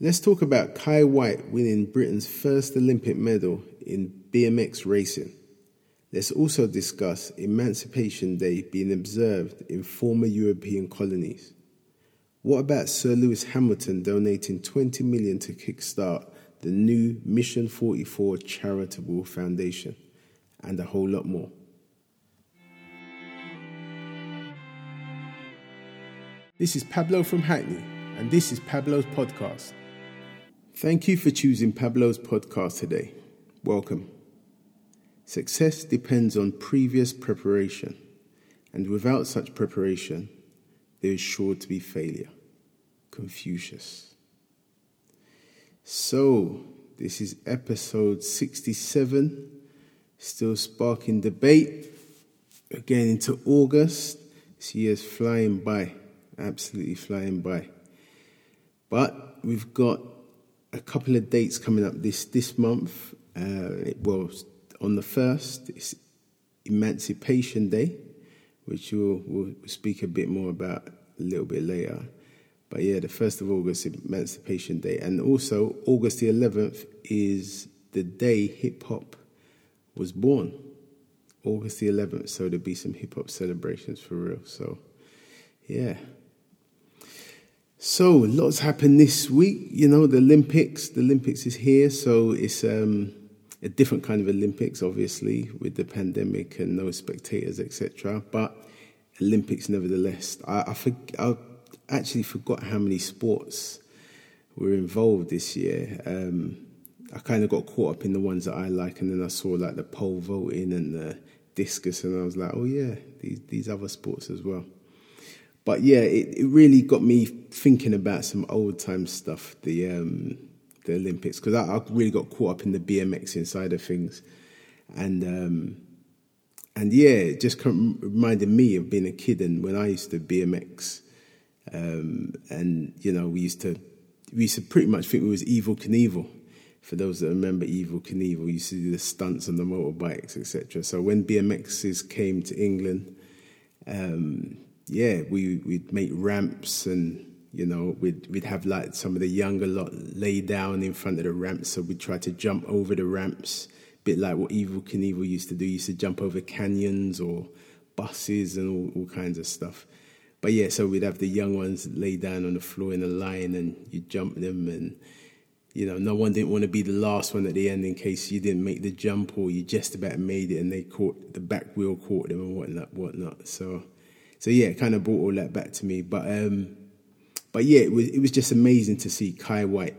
Let's talk about Kye Whyte winning Britain's first Olympic medal in BMX racing. Let's also discuss Emancipation Day being observed in former European colonies. What about Sir Lewis Hamilton donating 20 million to kickstart the new Mission 44 charitable foundation and a whole lot more? This is Pablo from Hackney, and this is Pablo's podcast. Thank you for choosing Pablo's podcast today. Welcome. Success depends on previous preparation, and without such preparation, there is sure to be failure. Confucius. So, this is episode 67, still sparking debate. Again into August, this year's flying by absolutely flying by. But we've got a couple of dates coming up this this month. Uh, well, on the first, it's Emancipation Day, which we'll, we'll speak a bit more about a little bit later. But yeah, the first of August, Emancipation Day, and also August the eleventh is the day hip hop was born. August the eleventh, so there'll be some hip hop celebrations for real. So, yeah. So lots happened this week. You know, the Olympics. The Olympics is here, so it's um, a different kind of Olympics, obviously, with the pandemic and no spectators, etc. But Olympics, nevertheless. I, I, for, I, actually forgot how many sports were involved this year. Um, I kind of got caught up in the ones that I like, and then I saw like the pole vaulting and the discus, and I was like, oh yeah, these these other sports as well but yeah, it, it really got me thinking about some old time stuff, the um, the Olympics, because I, I, really got caught up in the BMX inside of things, and um, and yeah, it just reminded me of being a kid and when I used to BMX, um, and you know we used to we used to pretty much think we was Evel Knievel. For those that remember Evel Knievel, we used to do the stunts on the motorbikes, etc. So when BMXs came to England, um, yeah, we we'd make ramps and you know we'd we'd have like some of the younger lot lay down in front of the ramps, so we'd try to jump over the ramps, a bit like what Evel Knievel used to do. He used to jump over canyons or buses and all, all kinds of stuff. But yeah, so we'd have the young ones lay down on the floor in a line, and you'd jump them and you know, no one didn't want to be the last one at the end in case you didn't make the jump or you just about made it and they caught the back wheel caught them and whatnot, whatnot. So so yeah, it kind of brought all that back to me. But um, but yeah, it was it was just amazing to see Kye Whyte.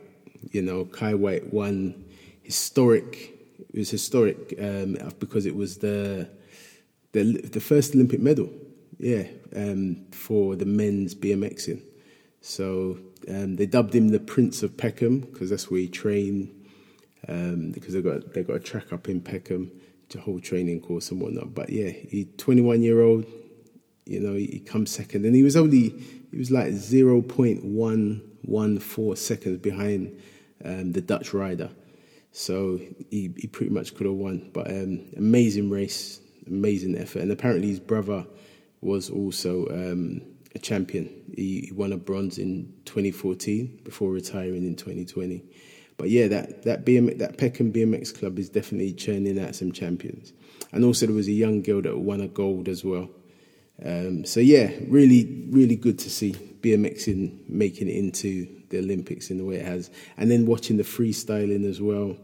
You know, Kye Whyte won historic. It was historic um, because it was the the the first Olympic medal. Yeah, um, for the men's BMXing. So um, they dubbed him the Prince of Peckham because that's where he trained. Um, because they got they got a track up in Peckham, a whole training course and whatnot. But yeah, he 21 year old you know, he comes second, and he was only he was like zero point one one four seconds behind um, the Dutch rider, so he he pretty much could have won. But um, amazing race, amazing effort, and apparently his brother was also um, a champion. He, he, won a bronze in 2014 before retiring in 2020. But yeah, that that BMX, that Peckham BMX club is definitely churning out some champions. And also there was a young girl that won a gold as well. Um, so yeah, really, really good to see BMXing making it into the Olympics in the way it has, and then watching the freestyling as well.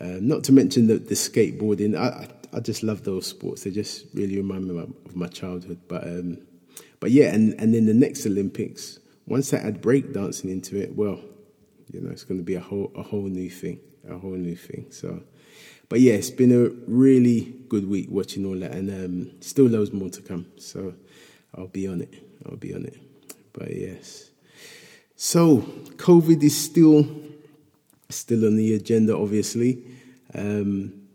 Uh, not to mention the, the skateboarding. I, I, just love those sports. They just really remind me of, of my childhood. But um, but yeah, and and then the next Olympics, once they add breakdancing into it, well, you know, it's going to be a whole a whole new thing, a whole new thing. So but yeah, it's been a really good week watching all that, and um, still loads more to come. So I'll be on it. I'll be on it. But yes. So COVID is still still on the agenda, obviously. Um,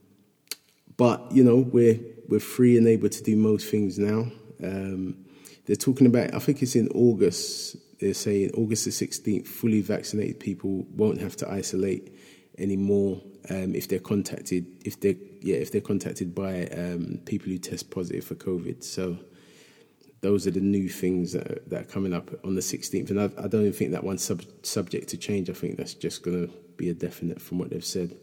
but you know, we're we're free and able to do most things now. Um, they're talking about. I think it's in August. They're saying August the sixteenth, fully vaccinated people won't have to isolate anymore um, if they're contacted if they yeah if they're contacted by um, people who test positive for COVID. So those are the new things that are, that are coming up on the 16th. And I, I don't even think that one's sub, subject to change. I think that's just going to be a definite from what they've said.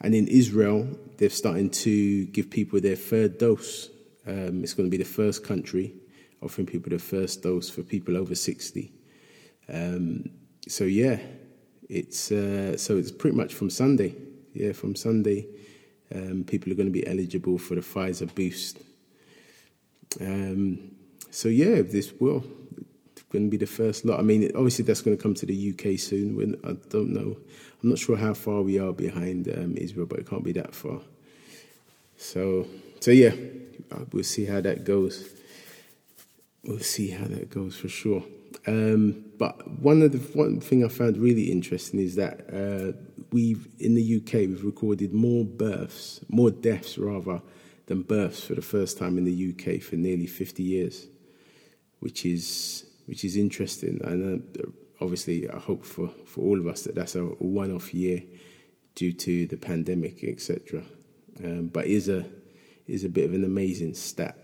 And in Israel, they're starting to give people their third dose. Um, it's going to be the first country offering people the first dose for people over 60. Um, so yeah, it's uh, so it's pretty much from Sunday. Yeah, from Sunday, um, people are going to be eligible for the Pfizer boost. Um, so yeah, this will going to be the first lot. I mean, obviously that's going to come to the UK soon. When I don't know, I'm not sure how far we are behind um, Israel, but it can't be that far. So, so yeah, we'll see how that goes. We'll see how that goes for sure. Um, but one of the one thing I found really interesting is that uh, we've in the UK we've recorded more births, more deaths rather, than births for the first time in the UK for nearly 50 years, which is which is interesting. And uh, obviously, I hope for, for all of us that that's a one off year due to the pandemic, etc. Um, but is a is a bit of an amazing stat.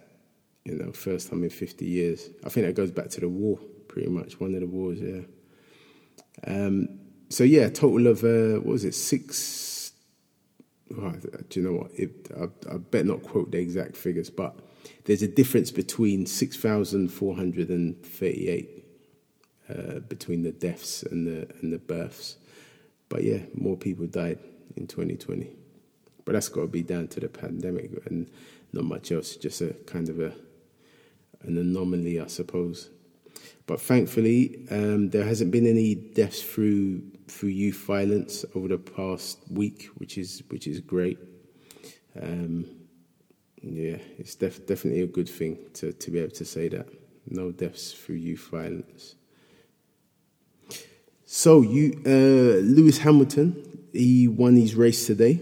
You know, first time in 50 years. I think that goes back to the war, pretty much one of the wars. Yeah. Um, so yeah, total of uh, what was it? Six. Oh, do you know what? It, I, I bet not quote the exact figures, but there's a difference between 6,438 uh, between the deaths and the and the births. But yeah, more people died in 2020. But that's got to be down to the pandemic and not much else. Just a kind of a an anomaly, I suppose. But thankfully, um, there hasn't been any deaths through through youth violence over the past week, which is which is great. Um, yeah, it's def- definitely a good thing to, to be able to say that. No deaths through youth violence. So, you, uh, Lewis Hamilton, he won his race today,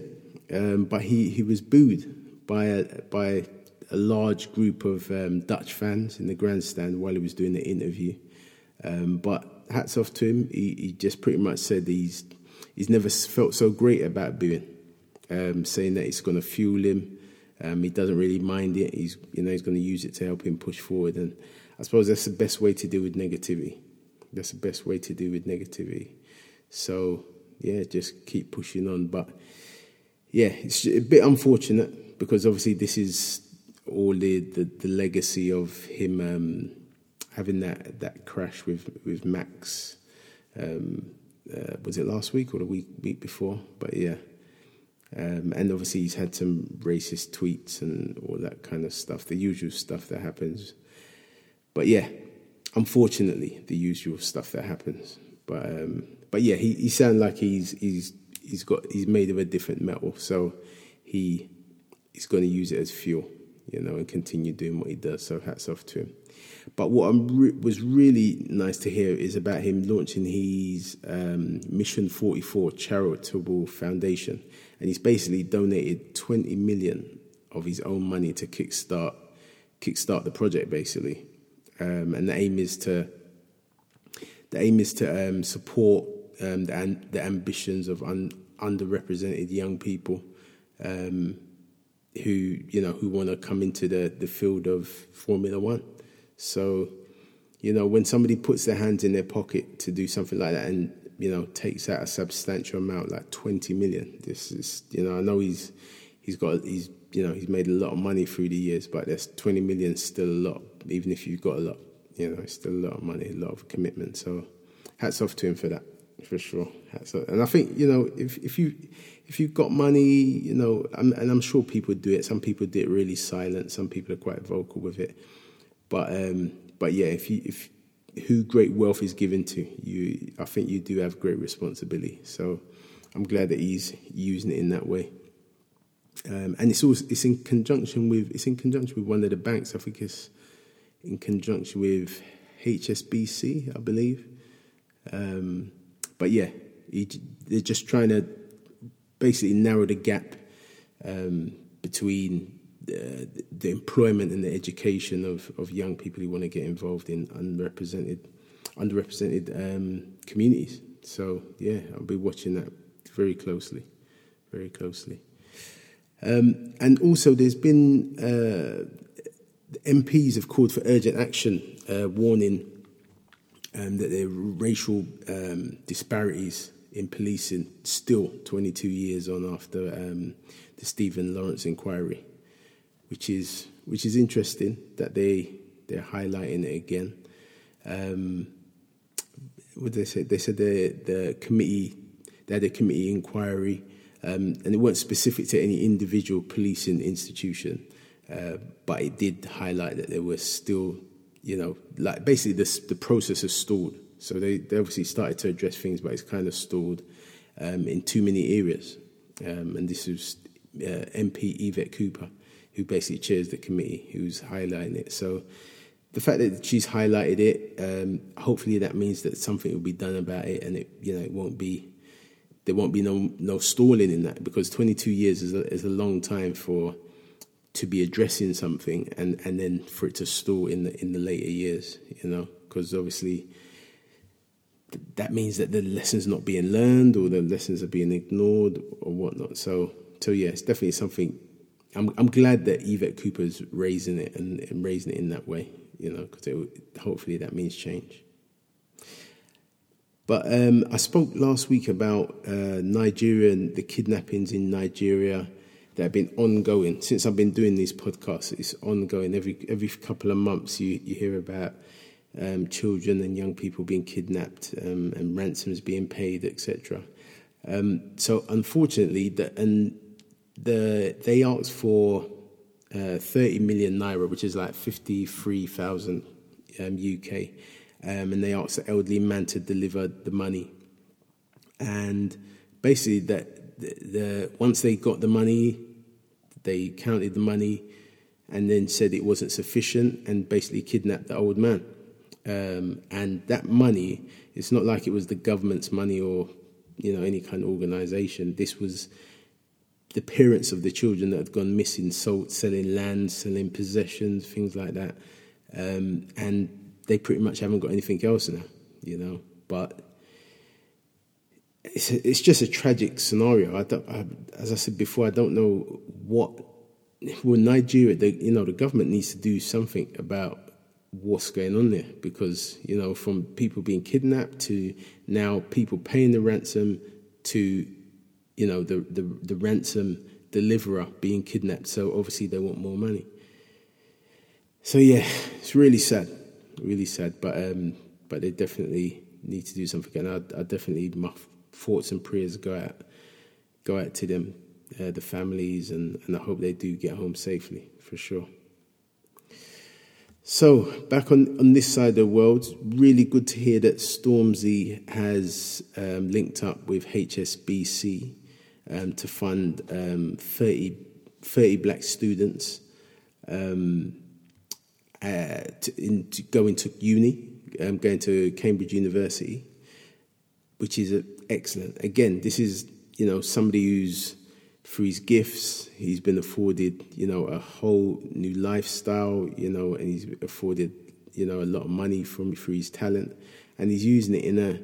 um, but he, he was booed by by a large group of um, Dutch fans in the grandstand while he was doing the interview. Um, but hats off to him. He, he, just pretty much said he's, he's never felt so great about booing, um, saying that it's going to fuel him um, he doesn't really mind it. He's you know he's going to use it to help him push forward, and I suppose that's the best way to deal with negativity. That's the best way to deal with negativity. So yeah, just keep pushing on. But yeah, it's a bit unfortunate because obviously this is all the the, the legacy of him um, having that that crash with with Max. Um, uh, was it last week or the week week before? But yeah, um, and obviously, he's had some racist tweets and all that kind of stuff, the usual stuff that happens. But yeah, unfortunately, the usual stuff that happens. But um, but yeah, he, he sounds like he's he's he's got he's made of a different metal, so he he's going to use it as fuel, you know, and continue doing what he does. So hats off to him. But what re- was really nice to hear is about him launching his um, Mission 44 charitable foundation. And he's basically donated 20 million of his own money to kickstart, kickstart the project, basically. Um, and the aim is to, the aim is to um, support um, the, the ambitions of un- underrepresented young people um, who you know who want to come into the, the field of Formula One. So, you know, when somebody puts their hands in their pocket to do something like that and, you know, takes out a substantial amount, like 20 million, this is, you know, I know he's, he's got, he's, you know, he's made a lot of money through the years, but there's 20 million still a lot, even if you've got a lot, you know, it's still a lot of money, a lot of commitment. So hats off to him for that, for sure. Hats off. And I think, you know, if, if you, if you've got money, you know, and I'm sure people do it. Some people do it really silent. Some people are quite vocal with it. But um, but yeah, if you if who great wealth is given to you, I think you do have great responsibility. So I'm glad that he's using it in that way. Um, and it's also it's in conjunction with it's in conjunction with one of the banks. I think it's in conjunction with HSBC, I believe. Um, but yeah, he, they're just trying to basically narrow the gap um, between the, the employment and the education of, of young people who want to get involved in underrepresented underrepresented um, communities. So yeah, I'll be watching that very closely, very closely. Um, and also, there's been uh, MPs have called for urgent action, uh, warning um, that there are racial um, disparities in policing still 22 years on after um, the Stephen Lawrence inquiry, which is which is interesting that they they're highlighting it again. Um, what did they say? They said the the committee they had a committee inquiry, um, and it wasn't specific to any individual policing institution, uh, but it did highlight that there were still, you know, like basically this, the process has stalled. So they, they obviously started to address things, but it's kind of stalled um, in too many areas. Um, and this was uh, MP Yvette Cooper, who basically chairs the committee, who's highlighting it. So the fact that she's highlighted it, um, hopefully that means that something will be done about it, and it you know it won't be there won't be no no stalling in that because 22 years is a, is a long time for to be addressing something and, and then for it to stall in the in the later years, you know, because obviously that means that the lessons not being learned or the lessons are being ignored or whatnot. So so yeah, it's definitely something. I'm I'm glad that Yvette Cooper's raising it and, and raising it in that way, you know, because hopefully that means change. But um, I spoke last week about uh, Nigeria and the kidnappings in Nigeria that have been ongoing since I've been doing these podcasts. It's ongoing every every couple of months. You you hear about um, children and young people being kidnapped um, and ransoms being paid, etc. Um, so unfortunately, the, and the they asked for uh, 30 million naira, which is like 53,000 UK um, um, and they asked the elderly man to deliver the money. And basically, that the, the, once they got the money, they counted the money, and then said it wasn't sufficient, and basically kidnapped the old man. Um, and that money, it's not like it was the government's money or you know any kind of organisation. This was the parents of the children that had gone missing, sold, selling land, selling possessions, things like that. Um, and they pretty much haven't got anything else now, you know. But it's a, it's just a tragic scenario. I don't, I, as I said before, I don't know what. Well, Nigeria, the, you know, the government needs to do something about what's going on there because you know, from people being kidnapped to now people paying the ransom to you know the the, the ransom deliverer being kidnapped. So obviously they want more money. So yeah, it's really sad really sad. But um, but they definitely need to do something, and I, I definitely my thoughts and prayers go out go out to them, uh, the families, and, and I hope they do get home safely for sure. So, back on, on this side of the world, really good to hear that Stormzy has um, linked up with HSBC um, to fund um, 30, 30 black students um, uh, to, in, to going to uni, um, going to Cambridge University, which is uh, excellent. Again, this is you know somebody who's through his gifts, he's been afforded you know a whole new lifestyle, you know, and he's afforded you know a lot of money from through his talent, and he's using it in a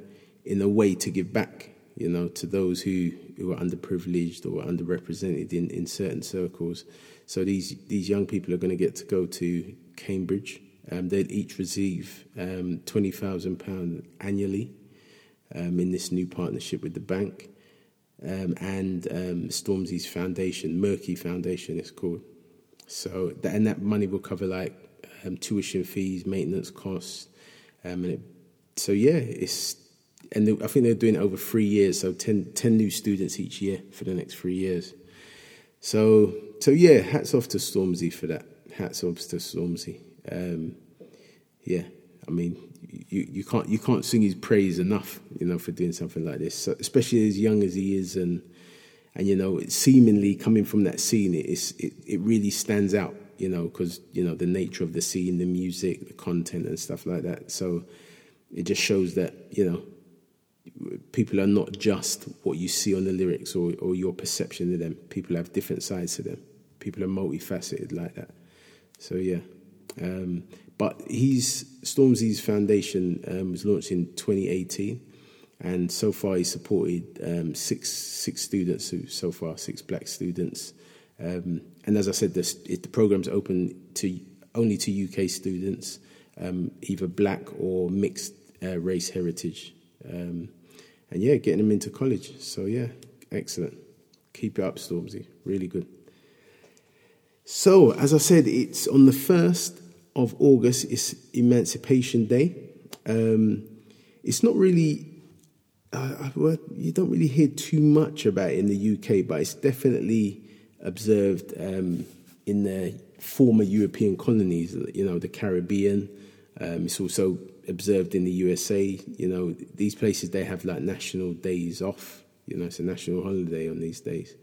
in a way to give back, you know, to those who who are underprivileged or underrepresented in in certain circles. So these these young people are going to get to go to Cambridge. Um, they'll each receive um, £20,000 annually um, in this new partnership with the bank. Um, and um, Stormzy's foundation, Merky Foundation, it's called. So, that, and that money will cover like um, tuition fees, maintenance costs. and it, so, yeah, it's, and they, I think they're doing it over three years, so 10, 10 new students each year for the next three years. So, so yeah, hats off to Stormzy for that hats off to Stormzy. Um, yeah, I mean, you, you can't you can't sing his praise enough, you know, for doing something like this, so, especially as young as he is, and and you know, seemingly coming from that scene, it it, it really stands out, you know, because you know the nature of the scene, the music, the content, and stuff like that. So it just shows that you know people are not just what you see on the lyrics or, or your perception of them. People have different sides to them. People are multifaceted like that. So yeah, um, but he's Stormzy's foundation um, was launched in 2018, and so far he's supported um, six six students. who, So far, six black students. Um, and as I said, this, it, the program's open to only to UK students, um, either black or mixed uh, race heritage. Um, and yeah, getting them into college. So yeah, excellent. Keep it up, Stormzy. Really good. So, as I said, it's on the 1st of August, is Emancipation Day. Um, it's not really, uh, you don't really hear too much about it in the UK, but it's definitely observed um, in the former European colonies, you know, the Caribbean. Um, it's also observed in the USA. You know, these places, they have like national days off. You know, it's a national holiday on these days.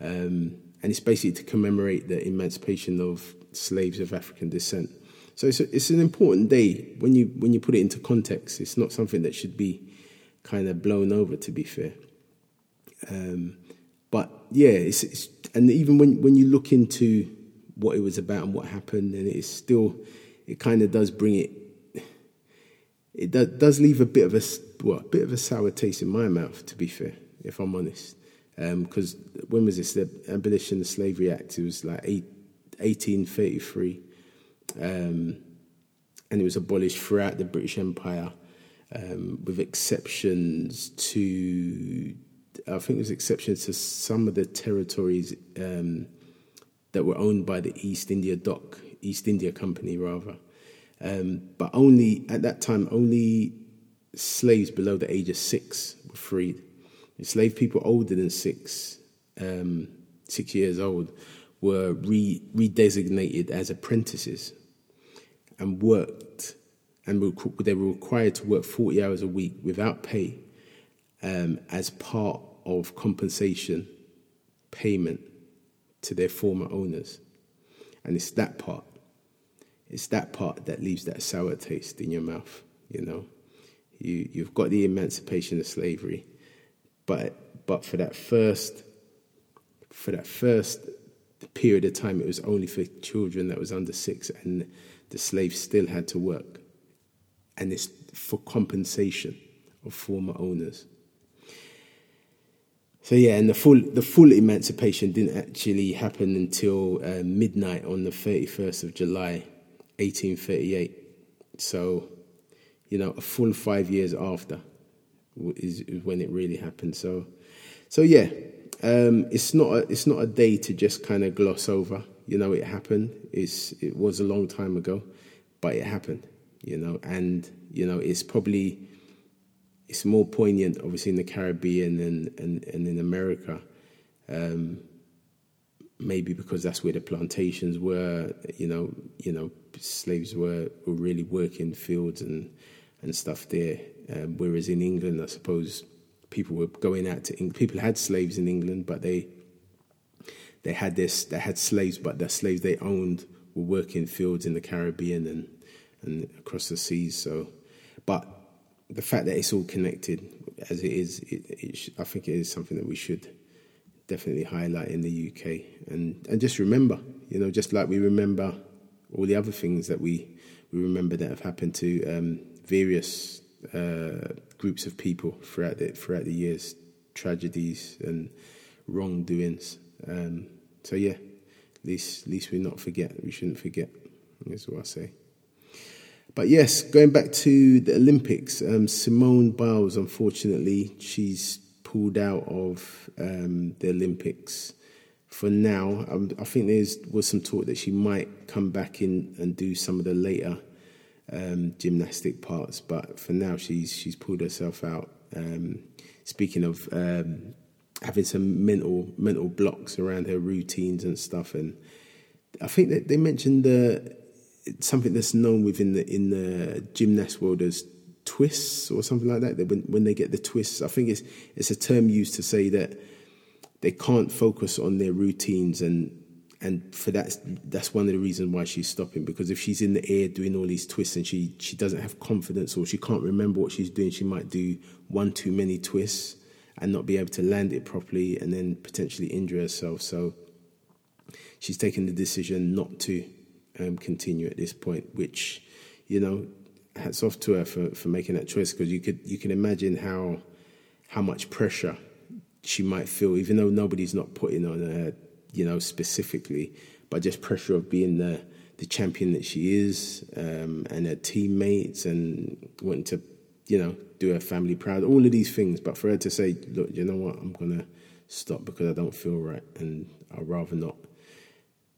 Um, and it's basically to commemorate the emancipation of slaves of African descent. So it's, a, it's an important day when you when you put it into context. It's not something that should be kind of blown over. To be fair, um, but yeah, it's, it's, and even when when you look into what it was about and what happened, and it's still it kind of does bring it. It does, does leave a bit of a well, a bit of a sour taste in my mouth. To be fair, if I'm honest, because um, when was this? The Abolition of Slavery Act. It was like eight, 1833, um, and it was abolished throughout the British Empire, um, with exceptions to, I think, there's exceptions to some of the territories um, that were owned by the East India Dock, East India Company, rather. Um, but only at that time, only slaves below the age of six were freed. Enslaved people older than six, um, six years old, were re- redesignated as apprentices and worked, and they were required to work 40 hours a week without pay um, as part of compensation payment to their former owners. And it's that part, it's that part that leaves that sour taste in your mouth, you know. You, you've got the emancipation of slavery, but but for that first for that first period of time, it was only for children that was under six, and the slaves still had to work, and it's for compensation of former owners. So yeah, and the full the full emancipation didn't actually happen until uh, midnight on the thirty first of July, eighteen thirty eight. So, you know, a full five years after is, is when it really happened. So, so yeah, um, it's not a, it's not a day to just kind of gloss over. You know, it happened. It's it was a long time ago, but it happened. You know, and you know, it's probably it's more poignant, obviously, in the Caribbean and and, and in America. Um, maybe because that's where the plantations were. You know, you know, slaves were, were really working fields and and stuff there. Um, whereas in England, I suppose people were going out to. People had slaves in England, but they they had this. They had slaves, but the slaves they owned were working fields in the Caribbean and and across the seas. So, but the fact that it's all connected as it is, it, it, I think it is something that we should definitely highlight in the UK and and just remember, you know, just like we remember all the other things that we we remember that have happened to um, various uh, groups of people throughout the throughout the years, tragedies and wrongdoings. Um, so yeah, at least at least we not forget. We shouldn't forget. Is what I say. But yes, going back to the Olympics, um, Simone Biles, unfortunately, she's pulled out of um, the Olympics for now. Um, I think there was some talk that she might come back in and do some of the later um, gymnastic parts, but for now she's she's pulled herself out. Um, speaking of um, having some mental mental blocks around her routines and stuff, and I think that they mentioned the something that's known within the in the gymnast world as twists or something like that. That when when they get the twists, I think it's it's a term used to say that they can't focus on their routines and and for that, that's one of the reasons why she's stopping. Because if she's in the air doing all these twists and she she doesn't have confidence or she can't remember what she's doing, she might do one too many twists and not be able to land it properly, and then potentially injure herself. So she's taken the decision not to um, continue at this point, which you know, hats off to her for, for making that choice because you could you can imagine how how much pressure she might feel, even though nobody's not putting on her you know, specifically, but just pressure of being the, the champion that she is, um, and her teammates, and wanting to, you know, do her family proud. All of these things, but for her to say, "Look, you know what? I'm gonna stop because I don't feel right, and I'd rather not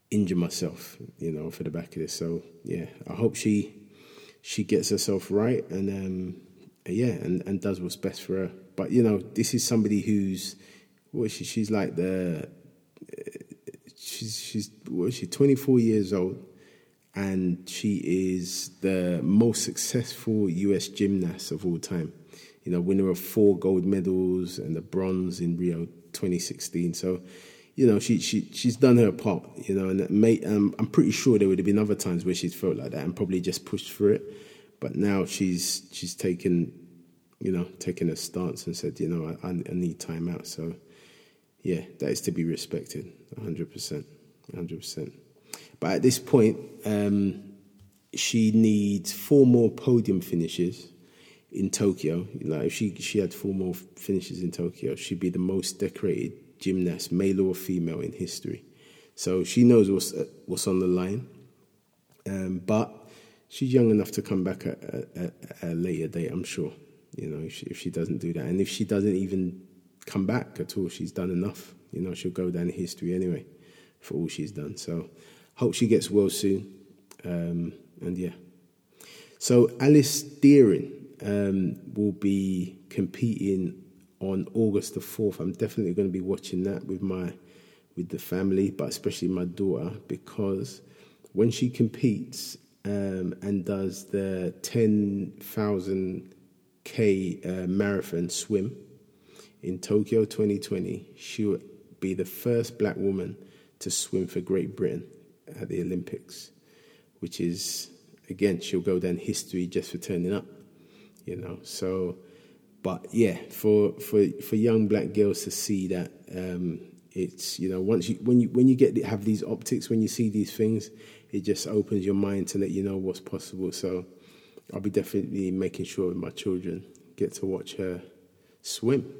injure myself, you know, for the back of this." So yeah, I hope she she gets herself right, and um, yeah, and, and does what's best for her. But you know, this is somebody who's well, she, she's like the she's she's what is she 24 years old and she is the most successful US gymnast of all time. You know, winner of four gold medals and the bronze in Rio 2016. So, you know, she she she's done her part. You know, and um, I'm pretty sure there would have been other times where she's felt like that and probably just pushed through it. But now she's she's taken, you know, taken a stance and said, you know, I, I need time out. So, yeah, that is to be respected, 100%. 100%. But at this point, um, she needs four more podium finishes in Tokyo. Like if she she had four more finishes in Tokyo, she'd be the most decorated gymnast, male or female, in history. So she knows what's uh, what's on the line. Um, but she's young enough to come back at, at, at, a later date, I'm sure. You know, if she, if she doesn't do that, and if she doesn't even come back at all, she's done enough. You know, she'll go down in history anyway for all she's done. So hope she gets well soon. Um, and yeah. So Alice Dearing um, will be competing on August the 4th. I'm definitely going to be watching that with my with the family, but especially my daughter, because when she competes um, and does the 10,000 K uh, marathon swim in Tokyo 2020, she will be the first black woman to swim for Great Britain at the Olympics, which is, again, she'll go down history just for turning up, you know. So, but yeah, for, for, for young black girls to see that, um, it's, you know, once you, when you, when you get, have these optics, when you see these things, it just opens your mind to let you know what's possible. So I'll be definitely making sure my children get to watch her swim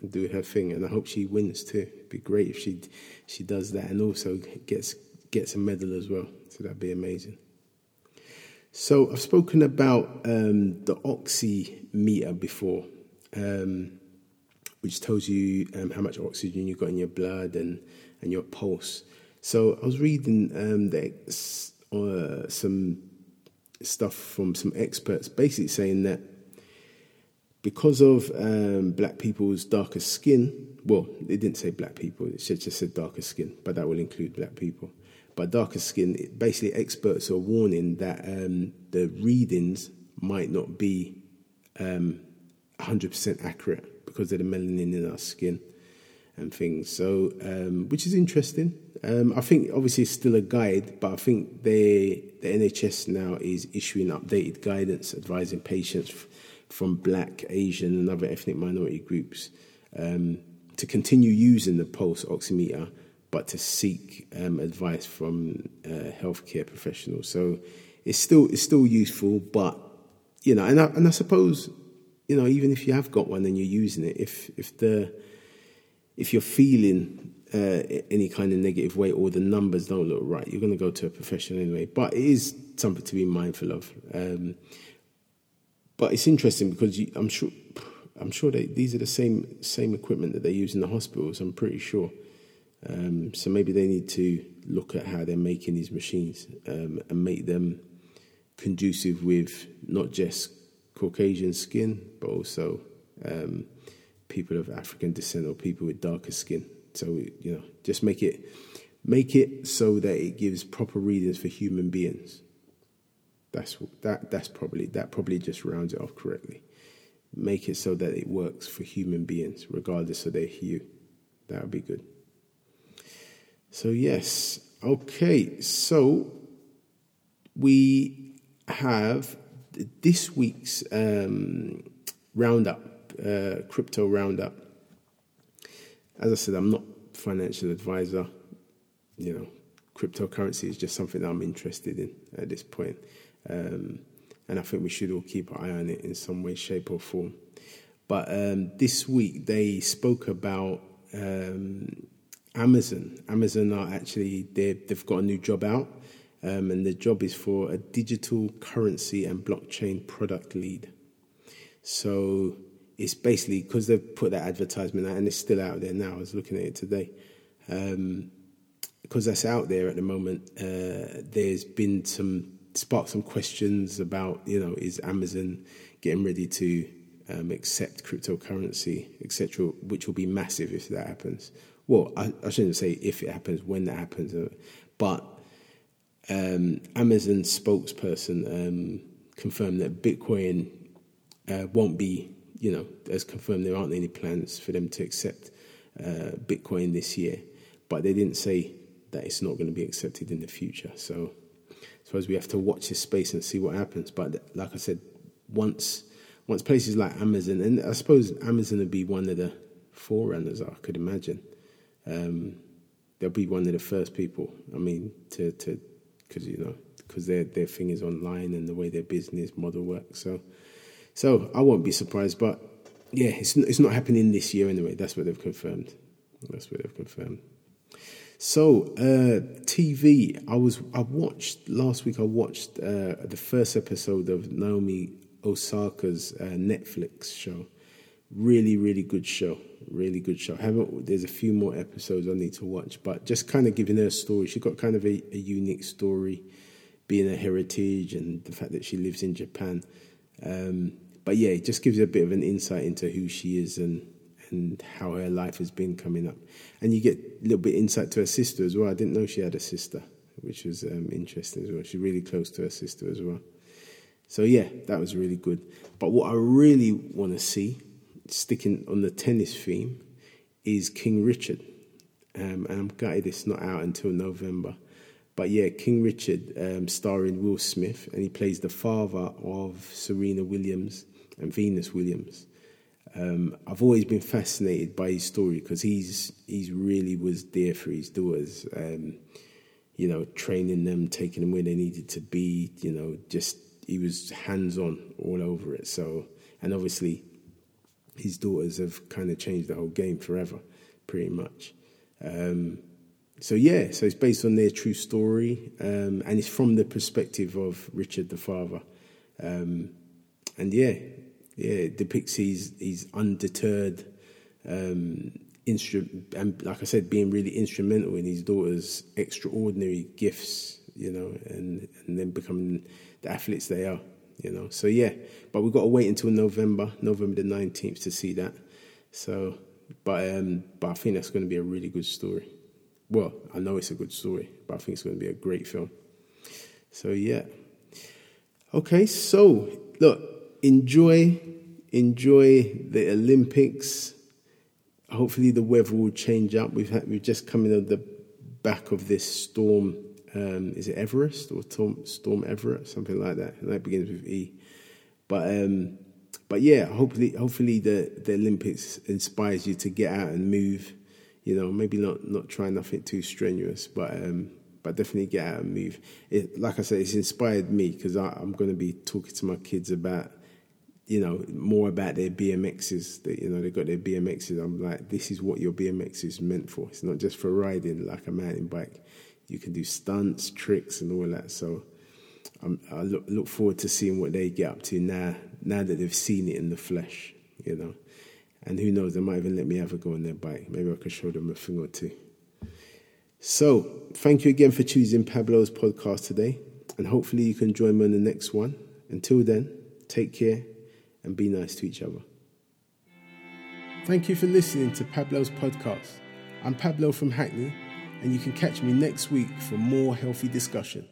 and do her thing, and I hope she wins too. It'd be great if she she does that and also gets gets a medal as well. So that'd be amazing. So I've spoken about um, the oximeter before, um, which tells you um, how much oxygen you've got in your blood and and your pulse. So I was reading um, the, uh, some stuff from some experts, basically saying that because of um, black people's darker skin, well, they didn't say black people, it just said darker skin, but that will include black people. But darker skin, basically, experts are warning that um, the readings might not be um, 100% accurate because of the melanin in our skin and things. So, um, which is interesting. Um, I think obviously it's still a guide, but I think they, the NHS now is issuing updated guidance advising patients from black, Asian, and other ethnic minority groups um, to continue using the pulse oximeter, but to seek um, advice from uh, healthcare professionals. So it's still it's still useful, but you know, and I, and I suppose you know even if you have got one and you're using it, if if the if you're feeling uh, any kind of negative way or the numbers don't look right, you're going to go to a professional anyway. But it is something to be mindful of. Um, but it's interesting because you, I'm sure I'm sure they, these are the same same equipment that they use in the hospitals. I'm pretty sure. Um, so maybe they need to look at how they're making these machines um, and make them conducive with not just Caucasian skin, but also um, people of African descent or people with darker skin. So you know, just make it make it so that it gives proper readings for human beings. That's that. That's probably that. Probably just rounds it off correctly. Make it so that it works for human beings, regardless of their hue. That would be good. So yes, okay. So we have this week's um, roundup, uh, crypto roundup. As I said, I'm not financial advisor. You know, cryptocurrency is just something that I'm interested in at this point. Um, and I think we should all keep an eye on it in some way, shape, or form. But um, this week they spoke about um, Amazon. Amazon are actually they've got a new job out, um, and the job is for a digital currency and blockchain product lead. So it's basically because they've put that advertisement out and it's still out there now. I was looking at it today. Um, because that's out there at the moment, uh, there's been some sparked some questions about, you know, is Amazon getting ready to um, accept cryptocurrency, etc., which will be massive if that happens. Well, I, I, shouldn't say if it happens, when that happens, uh, but um, Amazon spokesperson um, confirmed that Bitcoin uh, won't be, you know, as confirmed there aren't any plans for them to accept uh, Bitcoin this year, but they didn't say that it's not going to be accepted in the future. So I suppose we have to watch this space and see what happens. But like I said, once once places like Amazon, and I suppose Amazon would be one of the forerunners, I could imagine. Um, they'll be one of the first people. I mean, to to because you know because their their thing is online and the way their business model works. So so I won't be surprised. But yeah, it's it's not happening this year anyway. That's what they've confirmed. That's what they've confirmed. So uh, TV, I was I watched last week. I watched uh, the first episode of Naomi Osaka's uh, Netflix show. Really, really good show. Really good show. I haven't. There's a few more episodes I need to watch, but just kind of giving her a story. She got kind of a, a unique story, being a heritage and the fact that she lives in Japan. Um, but yeah, it just gives you a bit of an insight into who she is and and how her life has been coming up. And you get a little bit insight to her sister as well. I didn't know she had a sister, which was um, interesting as well. She's really close to her sister as well. So yeah, that was really good. But what I really want to see, sticking on the tennis theme, is King Richard. Um, and I'm gutted it's not out until November. But yeah, King Richard, um, starring Will Smith, and he plays the father of Serena Williams and Venus Williams. Um, I've always been fascinated by his story because he's he's really was there for his daughters. Um, you know, training them, taking them where they needed to be. You know, just he was hands on all over it. So, and obviously, his daughters have kind of changed the whole game forever, pretty much. Um, so yeah, so it's based on their true story, um, and it's from the perspective of Richard the father. Um, and yeah, yeah, it depicts his his undeterred um, instrument, and like I said, being really instrumental in his daughter's extraordinary gifts, you know, and and then becoming the athletes they are, you know. So yeah, but we've got to wait until November, November the nineteenth, to see that. So, but um, but I think that's going to be a really good story. Well, I know it's a good story, but I think it's going to be a great film. So yeah. Okay, so look, enjoy enjoy the Olympics. Hopefully, the weather will change up. We've had, we've just come in the back of this storm. Um, is it Everest or Tom, Storm Everett, something like that? And that begins with E. But um, but yeah, hopefully hopefully the the Olympics inspires you to get out and move. You know, maybe not not try nothing too strenuous, but um, but definitely get out and move. It, like I said, it's inspired me because I'm going to be talking to my kids about you know, more about their BMXs. That you know, they got their BMXs. I'm like, this is what your BMX is meant for. It's not just for riding like a mountain bike. You can do stunts, tricks, and all that. So I'm, i look, look forward to seeing what they get up to now. Now that they've seen it in the flesh, you know. And who knows, they might even let me have a go on their bike. Maybe I could show them a thing or two. So, thank you again for choosing Pablo's podcast today. And hopefully, you can join me on the next one. Until then, take care and be nice to each other. Thank you for listening to Pablo's podcast. I'm Pablo from Hackney, and you can catch me next week for more healthy discussion.